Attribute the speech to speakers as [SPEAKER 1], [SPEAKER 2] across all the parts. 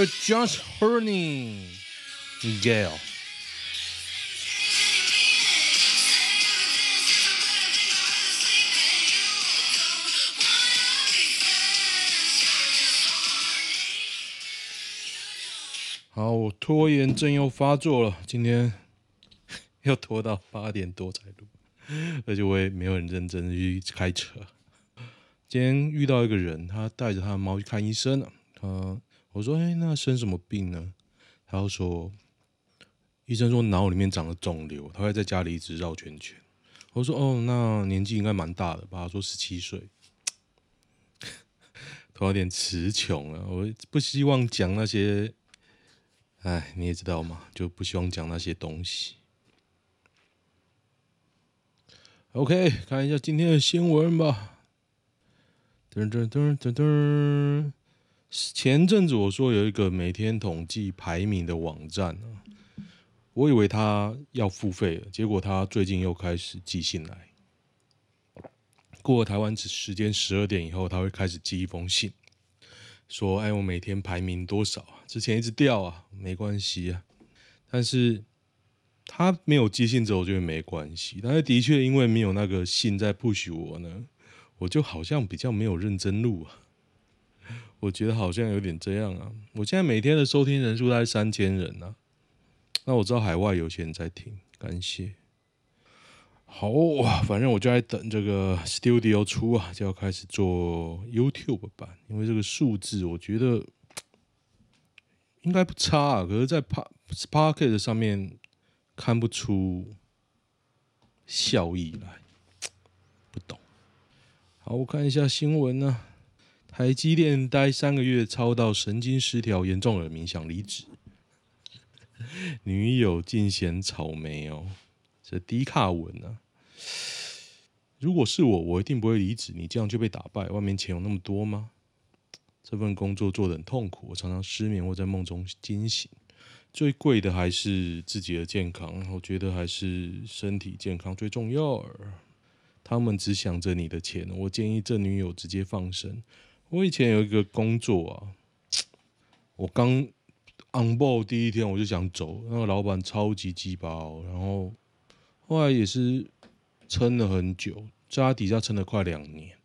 [SPEAKER 1] It's You're just horny,
[SPEAKER 2] Gail. 好，我拖延症又发作了，今天又拖到八点多才录，而且我也没有很认真的去开车。今天遇到一个人，他带着他的猫去看医生了。他我说：“哎，那生什么病呢？”他又说：“医生说脑里面长了肿瘤，他会在家里一直绕圈圈。”我说：“哦，那年纪应该蛮大的吧？”他说：“十七岁。”头有点词穷了，我不希望讲那些。哎，你也知道嘛，就不希望讲那些东西。OK，看一下今天的新闻吧。噔噔噔噔噔，前阵子我说有一个每天统计排名的网站啊，我以为他要付费了，结果他最近又开始寄信来。过了台湾时间十二点以后，他会开始寄一封信。说：“哎，我每天排名多少啊？之前一直掉啊，没关系啊。但是他没有寄信之后，我觉得没关系。但是的确，因为没有那个信在 push 我呢，我就好像比较没有认真录啊。我觉得好像有点这样啊。我现在每天的收听人数大概三千人啊。那我知道海外有些人在听，感谢。好哇，反正我就在等这个 Studio 出啊，就要开始做 YouTube 版。因为这个数字，我觉得应该不差啊。可是，在 Sparket 上面看不出效益来，不懂。好，我看一下新闻呢、台积电待三个月，操到神经失调，严重耳鸣，想离职。女友尽显草莓哦。这低卡文啊！如果是我，我一定不会离职。你这样就被打败。外面钱有那么多吗？这份工作做得很痛苦，我常常失眠或在梦中惊醒。最贵的还是自己的健康，我觉得还是身体健康最重要。他们只想着你的钱，我建议这女友直接放生。我以前有一个工作啊，我刚 on board 第一天我就想走，那个老板超级鸡巴，然后。后来也是撑了很久，在他底下撑了快两年，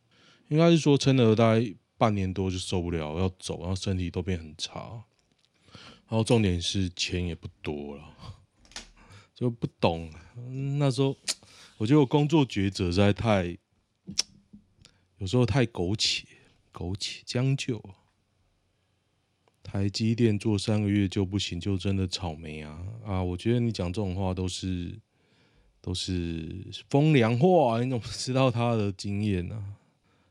[SPEAKER 2] 应该是说撑了大概半年多就受不了要走，然后身体都变很差，然后重点是钱也不多了，就不懂。那时候我觉得我工作抉择实在太，有时候太苟且，苟且将就。台积电做三个月就不行，就真的草莓啊啊！我觉得你讲这种话都是。都是风凉话，你怎么知道他的经验呢、啊？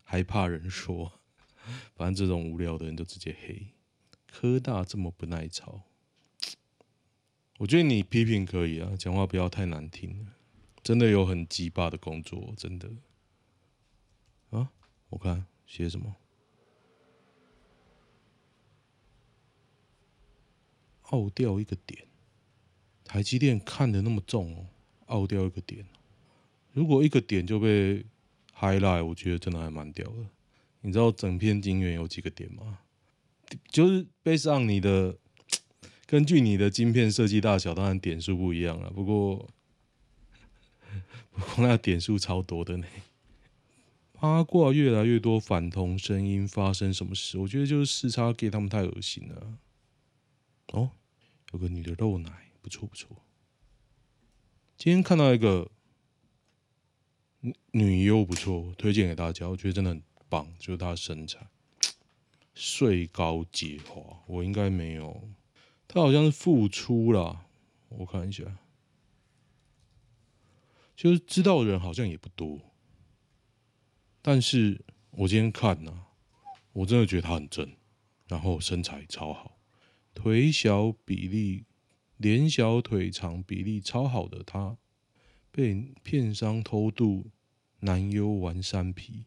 [SPEAKER 2] 还怕人说？反正这种无聊的人就直接黑。科大这么不耐操，我觉得你批评可以啊，讲话不要太难听。真的有很鸡巴的工作，真的。啊，我看写什么？凹掉一个点，台积电看得那么重哦。凹掉一个点，如果一个点就被 highlight，我觉得真的还蛮屌的。你知道整片晶圆有几个点吗？就是 base on 你的根据你的晶片设计大小，当然点数不一样了。不过，不过那点数超多的呢。八卦越来越多反同声音，发生什么事？我觉得就是四叉 Gay 他们太恶心了。哦，有个女的露奶，不错不错。今天看到一个女优不错，推荐给大家，我觉得真的很棒，就是她的身材，睡高结滑，我应该没有。她好像是复出了，我看一下，就是知道的人好像也不多。但是我今天看呢、我真的觉得她很正，然后身材超好，腿小比例。脸小腿长，比例超好的他，被片商偷渡男优玩三皮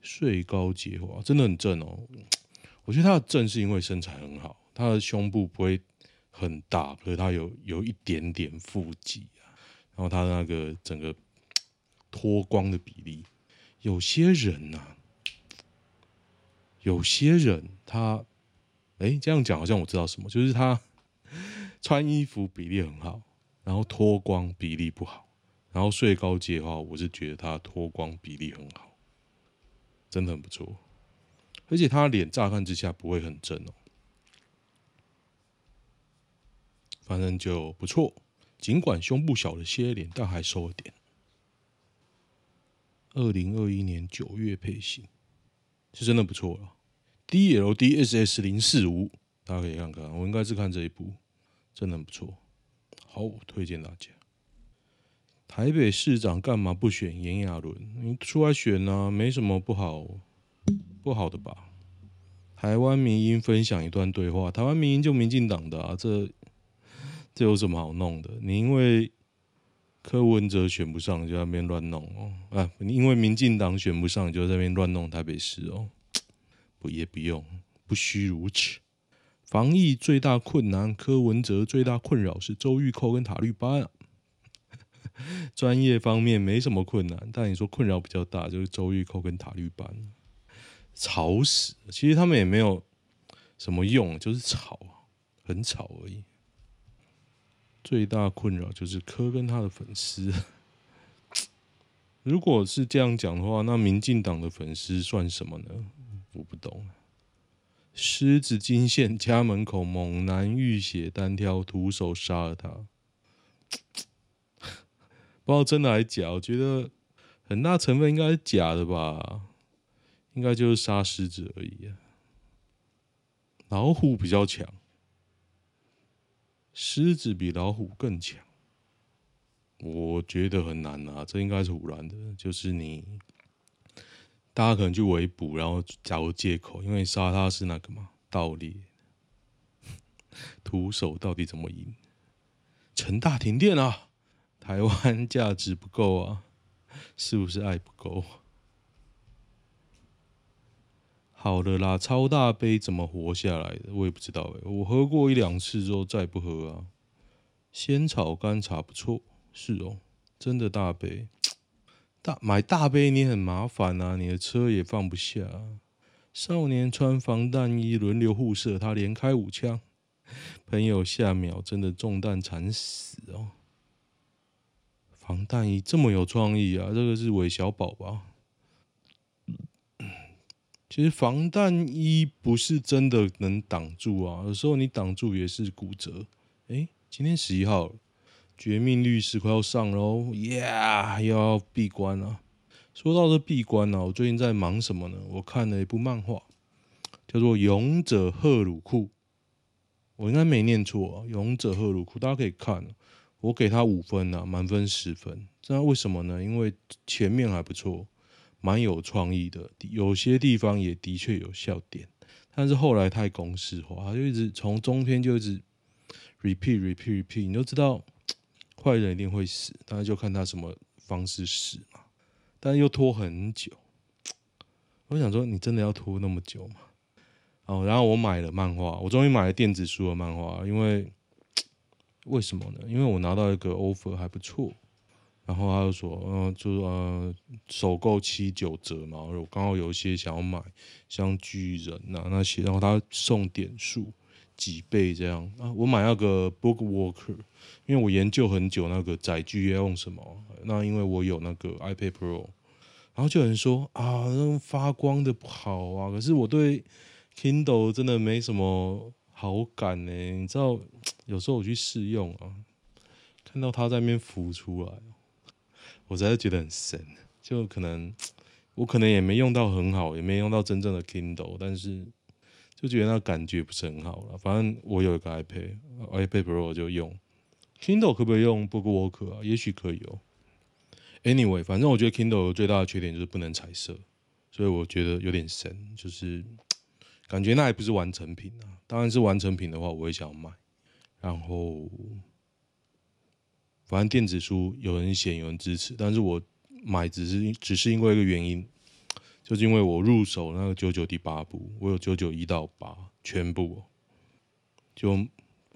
[SPEAKER 2] 睡高洁华，真的很正哦。我觉得他的正是因为身材很好，他的胸部不会很大，可是他有有一点点腹肌啊。然后他的那个整个脱光的比例，有些人呐、有些人他，哎、这样讲好像我知道什么，就是他。穿衣服比例很好，然后脱光比例不好，然后睡高阶的话，我是觉得他脱光比例很好，真的很不错。而且他脸乍看之下不会很正哦，反正就不错。尽管胸部小了些脸，但还瘦了点。二零二一年九月配型，是真的不错了。DLDSS 零四五，大家可以看看，我应该是看这一部。真的很不错，好，我推荐大家。台北市长干嘛不选炎亚纶？你出来选啊，没什么不好，不好的吧？台湾民音分享一段对话，台湾民音就民进党的啊，这这有什么好弄的？你因为柯文哲选不上，就在那边乱弄哦啊！你因为民进党选不上，就在那边乱弄台北市哦，不也不用，不需如此。防疫最大困难，柯文哲最大困扰是周玉蔻跟塔绿班啊。专业方面没什么困难，但你说困扰比较大，就是周玉蔻跟塔绿班，吵死！其实他们也没有什么用，就是吵，很吵而已。最大困扰就是柯跟他的粉丝。如果是这样讲的话，那民进党的粉丝算什么呢？我不懂。狮子惊现家门口，猛男浴血单挑，徒手杀了他。不知道真的还是假，我觉得很大成分应该是假的吧，应该就是杀狮子而已啊。老虎比较强，狮子比老虎更强，我觉得很难啊，这应该是唬烂的，就是你。大家可能去围捕，然后假如借口，因为杀他是那个嘛盗猎，徒手到底怎么赢？成大停电啊！台湾价值不够啊？是不是爱不够？好了啦，超大杯怎么活下来的？我也不知道哎、我喝过一两次之后再不喝啊。仙草干茶不错，是哦，真的大杯。大买大杯你很麻烦啊，你的车也放不下。少年穿防弹衣轮流互射，他连开五枪，朋友下秒真的中弹惨死哦。防弹衣这么有创意啊，这个是韦小宝吧？其实防弹衣不是真的能挡住啊，有时候你挡住也是骨折。哎，今天十一号。绝命律师快要上喽，呀，又要闭关了。说到这闭关呢，我最近在忙什么呢？我看了一部漫画，叫做《勇者赫鲁库》，我应该没念错啊，《勇者赫鲁库》大家可以看，我给他五分啊，满分十分。这为什么呢？因为前面还不错，蛮有创意的，有些地方也的确有笑点，但是后来太公式化，就一直从中篇就一直 repeat repeat repeat，你都知道。坏人一定会死，大家就看他什么方式死嘛。但又拖很久，我想说，你真的要拖那么久吗？哦，然后我买了漫画，我终于买了电子书的漫画，因为 为什么呢？因为我拿到一个 offer 还不错，然后他就说，嗯、呃，就呃，首购七九折嘛，我刚好有一些想要买，像巨人呐、啊、那些，然后他送点数，几倍这样啊。我买那个 BookWalker，因为我研究很久那个载具要用什么。那因为我有那个 iPad Pro，然后就有人说啊，那种发光的不好啊。可是我对 Kindle 真的没什么好感呢。你知道，有时候我去试用啊，看到它在那边浮出来，我实在觉得很神。就可能 我可能也没用到很好，也没用到真正的 Kindle，但是就觉得那感觉不是很好了。反正我有一个 iPad，iPad Pro 我就用。Kindle 可不可以用 BookWalker 啊？也许可以哦。Anyway，反正我觉得 Kindle 最大的缺点就是不能彩色，所以我觉得有点神，就是感觉那还不是完成品啊。当然是完成品的话，我会想要买。然后，反正电子书有人嫌，有人支持，但是我。买只是只是因为一个原因，就是因为我入手那个九九第八部，我有九九一到八全部，就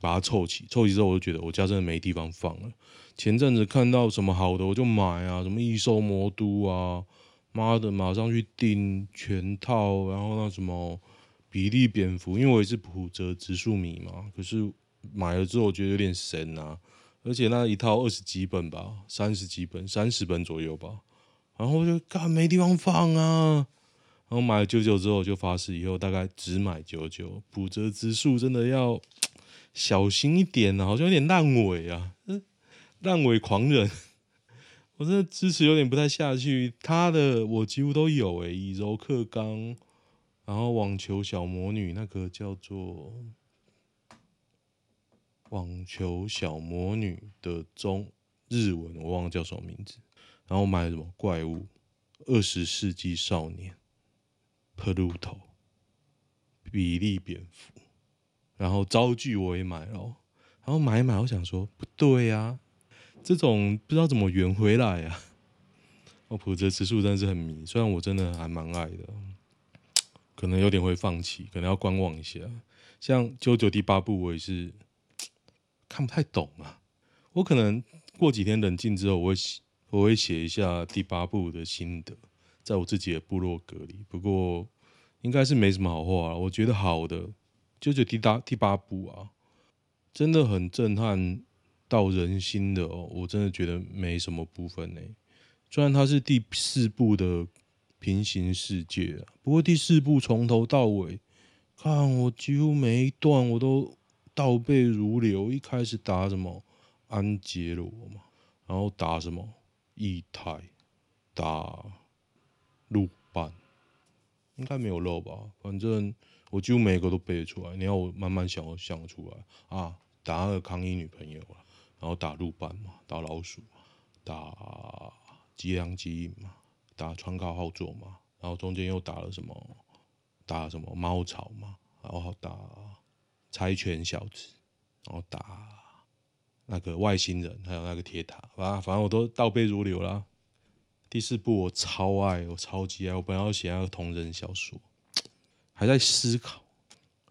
[SPEAKER 2] 把它凑齐。凑齐之后，我就觉得我家真的没地方放了。前阵子看到什么好的我就买啊，什么异兽魔都啊，妈的马上去订全套。然后那什么比利蝙蝠，因为我也是普泽直树迷嘛，可是买了之后我觉得有点神啊。而且那一套二十几本吧，三十几本，三十本左右吧。然后就干没地方放啊。然后买了九九之后，就发誓以后大概只买九九。浦泽直树真的要 小心一点啊，好像有点烂尾啊，烂尾狂人。我真的支持有点不太下去。他的我几乎都有诶、以柔克刚，然后网球小魔女那个叫做。网球小魔女的中日文我忘了叫什么名字，然后买了什么怪物，二十世纪少年，Pluto，比利蝙蝠，然后招剧我也买了，然后买一买，我想说不对呀、啊，这种不知道怎么圆回来呀、我普泽直树真的是很迷，虽然我真的还蛮爱的，可能有点会放弃，可能要观望一下。像九九第八部我也是。看不太懂啊，我可能过几天冷静之后，我会我会写一下第八部的心得，在我自己的部落格里。不过应该是没什么好话，我觉得好的就是第八第八部啊，真的很震撼到人心的哦。我真的觉得没什么部分呢，虽然它是第四部的平行世界啊，不过第四部从头到尾看我几乎每一段我都。倒背如流，一开始打什么安杰罗嘛，然后打什么液态，打陆班，应该没有漏吧？反正我几乎每个都背得出来。你要我慢慢想，我想出来啊。打那个康一女朋友，然后打陆班嘛，打老鼠，打吉良吉影嘛，打川尻浩作嘛，然后中间又打了什么？打什么猫草嘛，然后打。猜拳小子，然后打那个外星人，还有那个铁塔，啊，反正我都倒背如流啦。第四部我超爱，我超级爱，我本来要写那个同人小说，还在思考，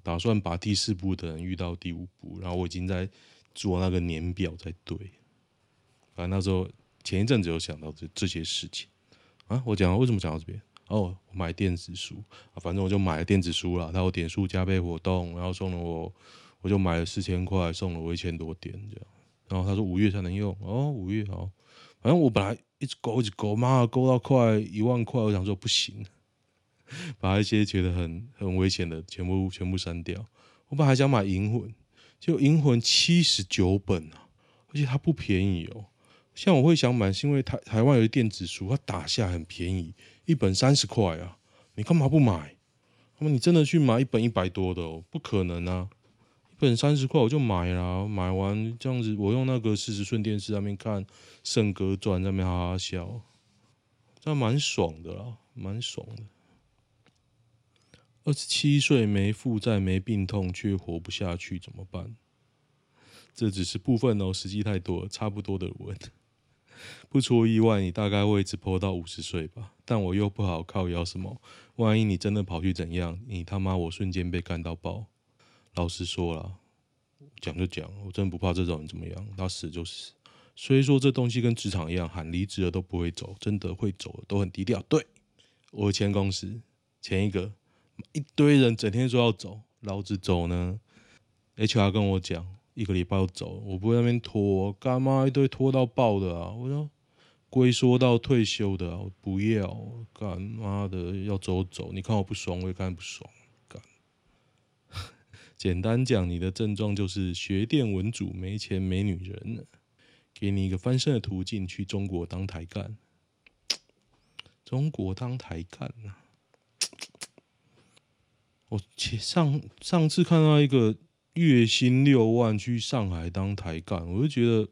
[SPEAKER 2] 打算把第四部的人遇到第五部，然后我已经在做那个年表在对。反正那时候前一阵子有想到这这些事情啊，我讲为什么讲到这边？哦，我买电子书啊，反正我就买了电子书了。他有点数加倍活动，然后送了我，我就买了四千块，送了我一千多点这样。然后他说五月才能用，哦，五月好。反正我本来一直勾一直勾，妈勾到快一万块，我想说不行，把一些觉得很很危险的全部全部删掉。我本来还想买银魂，就银魂七十九本啊，而且它不便宜哦。像我会想买，是因为台台湾有电子书，它打下很便宜。一本三十块啊，你干嘛不买？那么你真的去买一本一百多的哦？不可能啊！本三十块我就买了，买完这样子，我用那个四十寸电视上面看《圣歌传》，在那边哈哈笑，这蛮爽的啦，蛮爽的。二十七岁没负债没病痛却活不下去怎么办？这只是部分哦，实际太多了，差不多的文。不出意外，你大概会一直播到五十岁吧。但我又不好靠腰什么，万一你真的跑去怎样，你他妈我瞬间被干到爆。老实说了，讲就讲，我真不怕这种人怎么样，他死就死。所以说这东西跟职场一样，喊离职了都不会走，真的会走的都很低调。对，我前公司前一个一堆人整天说要走，老子走呢，HR 跟我讲，一个礼拜要走，我不会那边拖，干嘛一堆拖到爆的啊！我说龟缩到退休的啊，我不要，干妈的要走走，你看我不爽，我也看不爽，简单讲，你的症状就是学电文组，没钱没女人，给你一个翻身的途径，去中国当台干。中国当台干啊！我前上上次看到一个月薪六万去上海当台干，我就觉得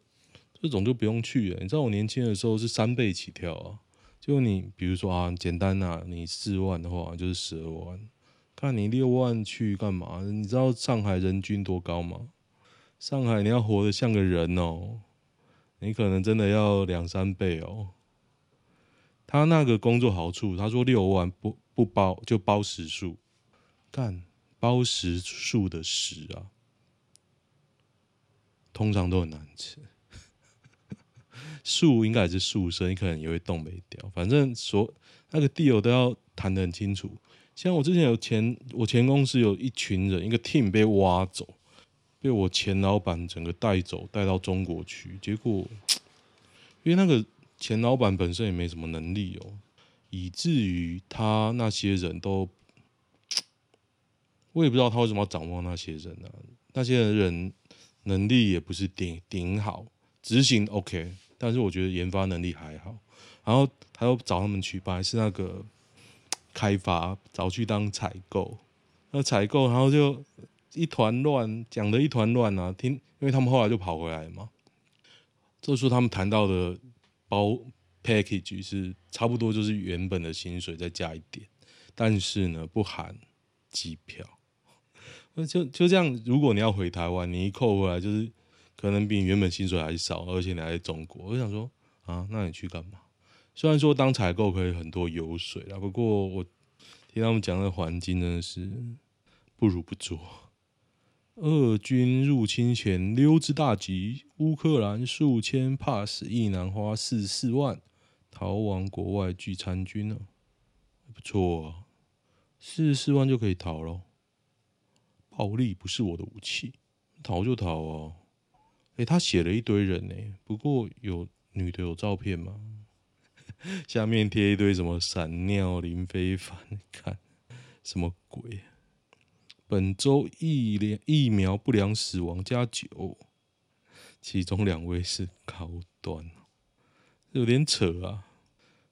[SPEAKER 2] 这种就不用去了。你知道我年轻的时候是三倍起跳啊，就你比如说啊，简单啊，你四万的话就是十二万，看你六万去干嘛？你知道上海人均多高吗？上海你要活得像个人哦，你可能真的要两三倍哦。他那个工作好处，他说六万不不包就包食宿，干包食宿的食啊，通常都很难吃。宿应该也是宿舍，你可能也会冻没掉。反正所那个 deal 都要谈得很清楚。像我之前有前我前公司有一群人，一个 team 被挖走，被我前老板整个带走，带到中国去。结果因为那个。前老板本身也没什么能力哦，以至于他那些人都，我也不知道他为什么要掌握那些人啊。那些人能力也不是顶顶好，执行 OK，但是我觉得研发能力还好。然后他又找他们去，本来是那个开发，找去当采购，那采购然后就一团乱，讲的一团乱啊。听，因为他们后来就跑回来嘛，这时候他们谈到的。包 package 是差不多，就是原本的薪水再加一点，但是呢不含机票。那就就这样，如果你要回台湾，你一扣回来就是可能比原本薪水还少，而且你还在中国。我想说啊，那你去干嘛？虽然说当采购可以很多油水啦，不过我听他们讲的环境真的是不如不做。俄军入侵前溜之大吉，乌克兰数千怕死一男花四十四万逃亡国外聚参军了，不错啊，四十四万就可以逃了。暴力不是我的武器，逃就逃啊！诶、他写了一堆人呢，不过有女的有照片吗？下面贴一堆什么闪尿林非凡，看什么鬼？本周疫苗疫苗不良死亡加九，其中两位是高端，有点扯啊！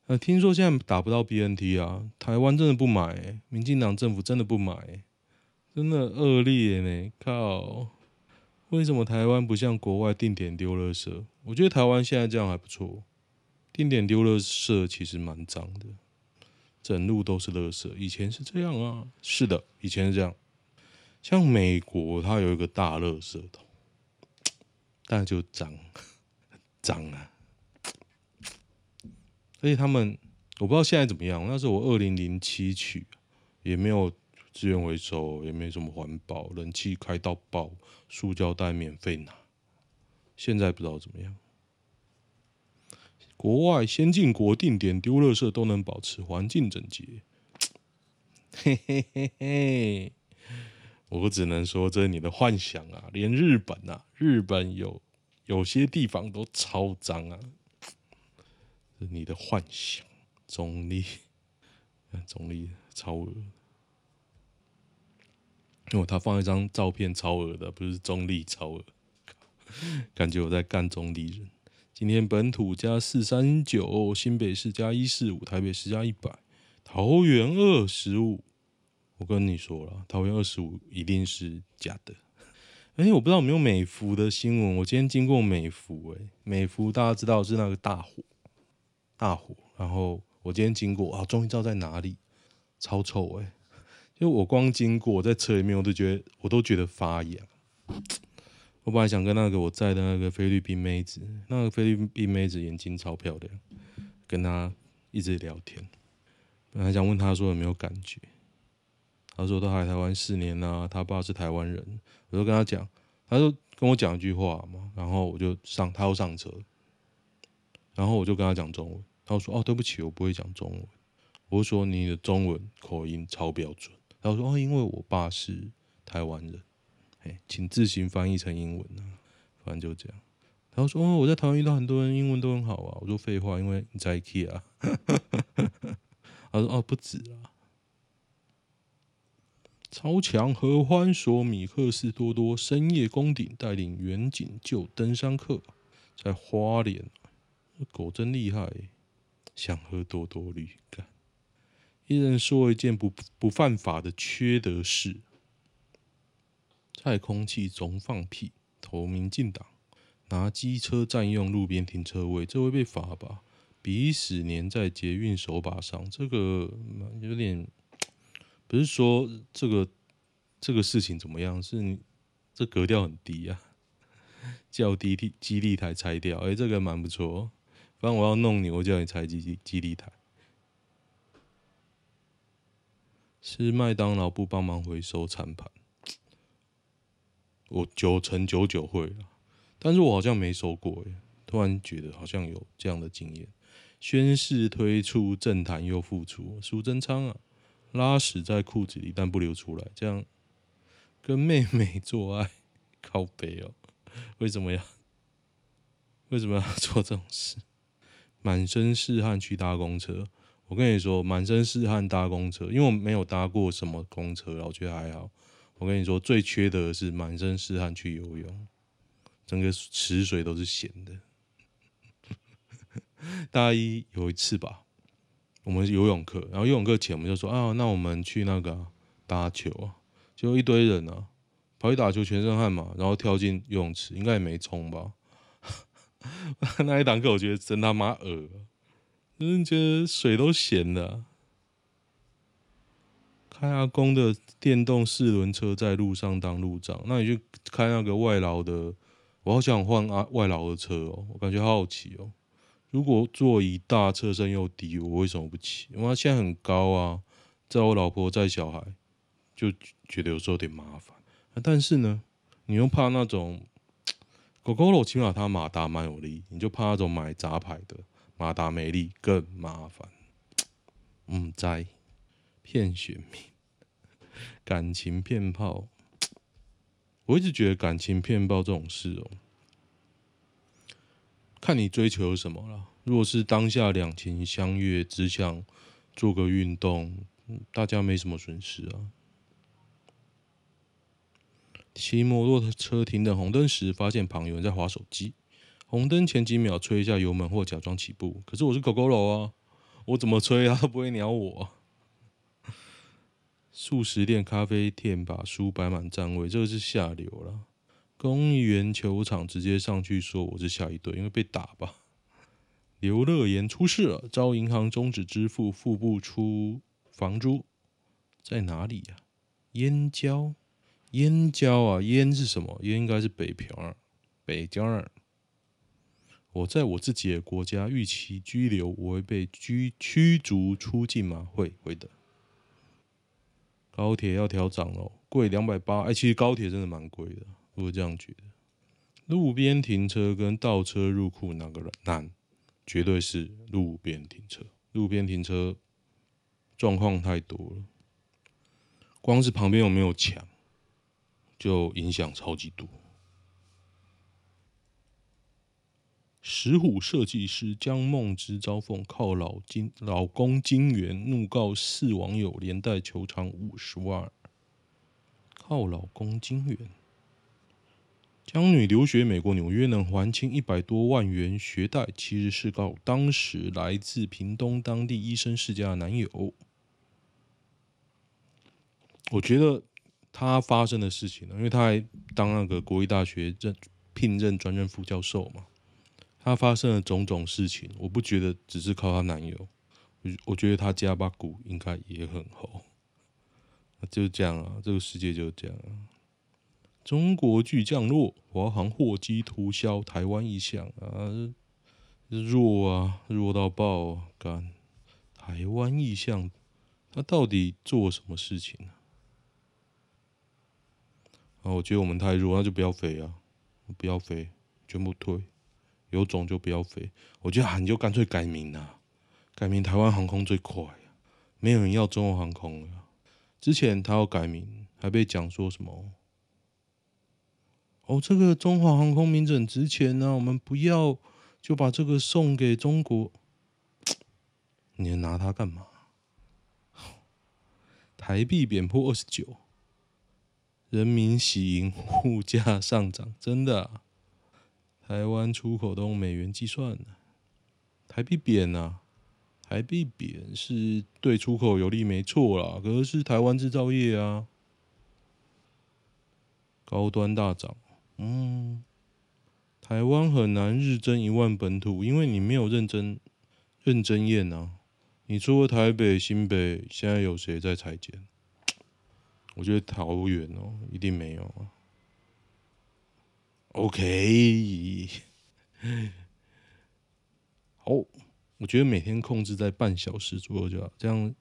[SPEAKER 2] 啊，听说现在打不到 BNT 啊，台湾真的不买、欸，民进党政府真的不买、欸，真的恶劣呢、靠，为什么台湾不像国外定点丢垃圾？我觉得台湾现在这样还不错，定点丢垃圾其实蛮脏的，整路都是垃圾。以前是这样啊，是的，以前是这样。像美国，它有一个大垃圾桶，但就脏，脏啊！而且他们，我不知道现在怎么样。那时候我二零零七去，也没有资源回收，也没什么环保，冷气开到爆，塑胶袋免费拿。现在不知道怎么样。国外先进国定点丢垃圾都能保持环境整洁，嘿嘿嘿嘿。我只能说，这是你的幻想啊！连日本啊，日本有有些地方都超脏啊，是你的幻想。中立，中立超恶，因为他放一张照片超恶的，不是中立超恶，感觉我在干中立人。今天本土加四三九，新北市加一四五，台北市加一百，桃园二十五。我跟你说了，桃园二十五一定是假的。哎、欸，我不知道有没有美孚的新闻。我今天经过美孚，哎，美孚大家知道是那个大火，大火。然后我今天经过啊，终于知道在哪里，超臭哎！因为我光经过在车里面，我都觉得我都觉得发痒。我本来想跟那个我在的那个菲律宾妹子，那个菲律宾妹子眼睛超漂亮，跟她一直聊天。本来想问她说有没有感觉。她说他来台湾四年了，啊，他爸是台湾人。我就跟她讲，她就跟我讲一句话嘛，然后我就上，她要上车，然后我就跟她讲中文。她说：“哦，对不起，我不会讲中文。”我说：“你的中文口音超标准。”她说：“哦，因为我爸是台湾人。”哎，请自行翻译成英文啊，反正就这样。他说：“哦，我在台湾遇到很多人，英文都很好啊。”我说：“废话，因为你在 IKEA 啊。”他说：“哦，不止啊。”超强合欢说：“米克斯多多深夜攻顶，带领远景救登山客，在花莲，狗真厉害，想喝多多绿干。一人说一件不不犯法的缺德事：在空气中放屁，投民进党，拿机车占用路边停车位，这会被罚吧？鼻屎粘在捷运手把上，这个有点。”不是说这个这个事情怎么样？是你这格调很低啊，叫低地基地台拆掉。哎、这个蛮不错。反正我要弄你，我叫你拆基地基地台。吃麦当劳不帮忙回收餐盘，我九成九九会了，但是我好像没收过耶。突然觉得好像有这样的经验。宣誓推出政坛又复出，苏贞昌啊。拉屎在裤子里，但不流出来，这样跟妹妹做爱，靠北哦？为什么要？为什么要做这种事？满身是汗去搭公车，我跟你说，满身是汗搭公车，因为我没有搭过什么公车，我觉得还好。我跟你说，最缺德的是满身是汗去游泳，整个池水都是咸的。大一有一次吧。我们游泳课，然后游泳课前我们就说啊，那我们去那个、啊、打球啊，就一堆人啊，跑去打球，全身汗嘛，然后跳进游泳池，应该也没冲吧。那一堂课我觉得真他妈恶，真的觉得水都咸的、开阿公的电动四轮车在路上当路障，那你就开那个外劳的，我好想换阿外劳的车哦，我感觉好好骑哦。如果座椅大、车身又低，我为什么不骑？因为现在很高啊，载我老婆载小孩，就觉得有时候有点麻烦。但是呢，你又怕那种狗狗肉，起码它马达蛮有力，你就怕那种买杂牌的马达没力更麻烦。嗯，在骗选民，感情骗炮，我一直觉得感情骗炮这种事哦。看你追求什么了。如果是当下两情相悦，只想做个运动，大家没什么损失啊。骑摩托车停等红灯时，发现旁有人在划手机。红灯前几秒吹一下油门或假装起步，可是我是狗狗佬啊，我怎么催他都不会鸟我。速食店、咖啡店把书摆满站位，这个是下流了。公园球场直接上去说我是下一队，因为被打吧。刘乐言出事了，招银行终止支付，付不出房租，在哪里呀、燕郊，燕郊啊，燕是什么？燕应该是北漂，北郊。我在我自己的国家逾期拘留，我会被驱驱逐出境吗？会会的。高铁要调涨了，贵两百八。哎，其实高铁真的蛮贵的。我这样觉得，路边停车跟倒车入库哪个难？绝对是路边停车。路边停车状况太多了，光是旁边有没有墙，就影响超级多。石虎设计师江梦之遭讽靠老金老公金元，怒告四网友，连带求偿五十万。靠老公金元。江女留学美国纽约能还清一百多万元学贷，其实是告当时来自屏东当地医生世家的男友。我觉得他发生的事情呢，因为他还当那个国立大学任聘任专任副教授嘛，他发生了种种事情，我不觉得只是靠他男友，我我觉得他家把股应该也很厚。就这样啊，这个世界就这样啊。中国巨降落，华航货机涂销台湾意向啊，弱啊，弱到爆啊！干，台湾意向，他到底做什么事情啊？啊，我觉得我们太弱，那就不要飞啊，不要飞，全部退，有种就不要飞。我觉得啊，你就干脆改名啊，改名台湾航空最快啊，没有人要中国航空了。之前他要改名，还被讲说什么？哦，这个中华航空名字很值钱呢，我们不要就把这个送给中国。你要拿它干嘛？台币贬破二十九，人民喜迎物价上涨，真的？台湾出口都用美元计算，台币贬啊？台币贬是对出口有利，没错啦。可是台湾制造业啊，高端大涨。嗯，台湾很难日增一万本土，因为你没有认真认真验啊。你除了台北、新北，现在有谁在裁减？我觉得桃园哦，一定没有啊。OK，好，我觉得每天控制在半小时左右就好，这样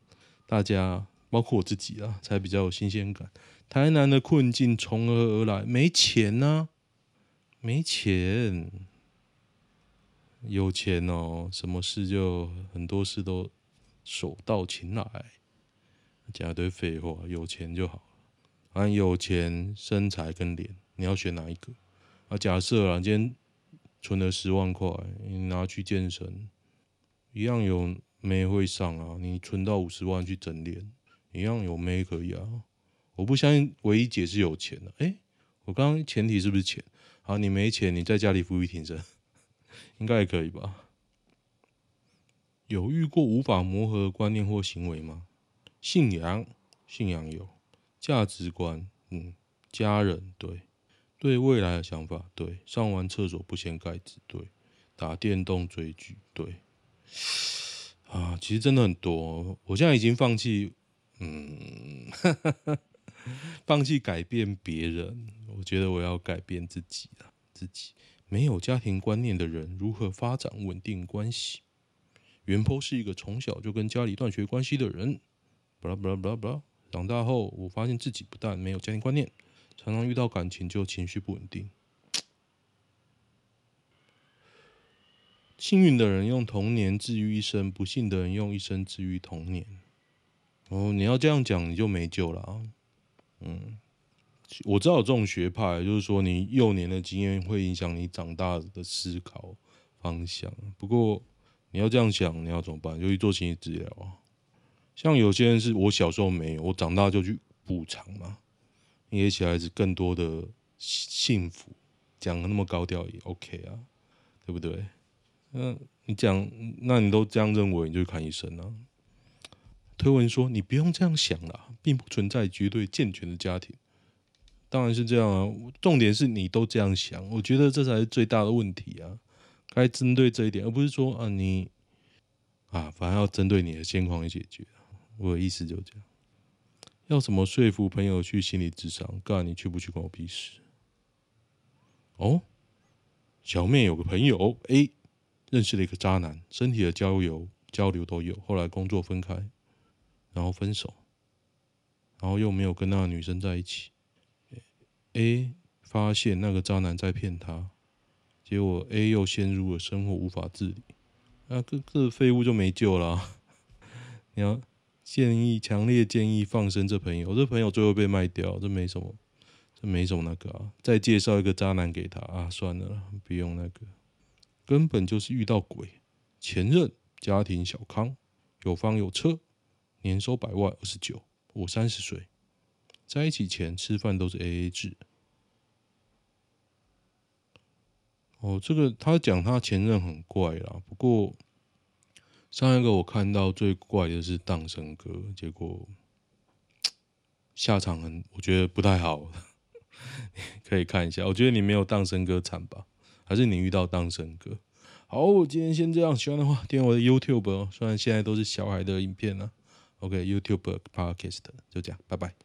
[SPEAKER 2] 大家包括我自己啊，才比较有新鲜感。台南的困境从何而来？没钱呢、啊？没钱？有钱哦，什么事就很多事都手到擒来。讲一堆废话，有钱就好了。啊，有钱、身材跟脸，你要选哪一个？假设啊，今天存了十万块，你拿去健身，一样有妹会上啊。你存到五十万去整脸，一样有妹可以啊。我不相信唯一解是有钱的。哎、欸，我刚刚前提是不是钱？好，你没钱，你在家里富裕挺身，应该也可以吧？有遇过无法磨合的观念或行为吗？信仰，信仰有；价值观，嗯，家人，对；对未来的想法，对；上完厕所不掀盖子，对；打电动追剧，对。啊，其实真的很多。我现在已经放弃，嗯。放弃改变别人，我觉得我要改变自己了。自己没有家庭观念的人如何发展稳定关系？原坡是一个从小就跟家里断绝关系的人。巴拉巴拉巴拉巴拉。长大后，我发现自己不但没有家庭观念，常常遇到感情就情绪不稳定。幸运的人用童年治愈一生，不幸的人用一生治愈童年。哦，你要这样讲，你就没救了啊。嗯，我知道有这种学派，就是说你幼年的经验会影响你长大的思考方向。不过你要这样想，你要怎么办？就去做心理治疗啊。像有些人是我小时候没有，我长大就去补偿嘛，给小孩子更多的幸福。讲的那么高调也 OK 啊，对不对？嗯，你讲，那你都这样认为，你就去看医生啊。推文说：“你不用这样想啦，并不存在绝对健全的家庭。当然是这样啊，重点是你都这样想，我觉得这才是最大的问题啊。该针对这一点，而不是说啊你啊，反而要针对你的现况去解决。我的意思就这样。要怎么说服朋友去心理咨商？干你去不去关我屁事？哦，小妹有个朋友 A 认识了一个渣男，身体的交流交流都有，后来工作分开。”然后分手，然后又没有跟那个女生在一起。A 发现那个渣男在骗他，结果 A 又陷入了生活无法自理，那这这废物就没救了。你要建议，强烈建议放生这朋友，这朋友最后被卖掉，这没什么，这没什么那个啊。再介绍一个渣男给他啊，算了，不用那个，根本就是遇到鬼。前任家庭小康，有房有车。年收百万，二十九，我三十岁，在一起前吃饭都是 AA 制。哦，这个他讲他前任很怪啦，不过上一个我看到最怪的是荡生哥，结果下场很，我觉得不太好，可以看一下。我觉得你没有荡生哥惨吧？还是你遇到荡生哥？好，我今天先这样，喜欢的话点我的 YouTube 哦。虽然现在都是小孩的影片了。OK，YouTube Podcast 就这样，拜拜。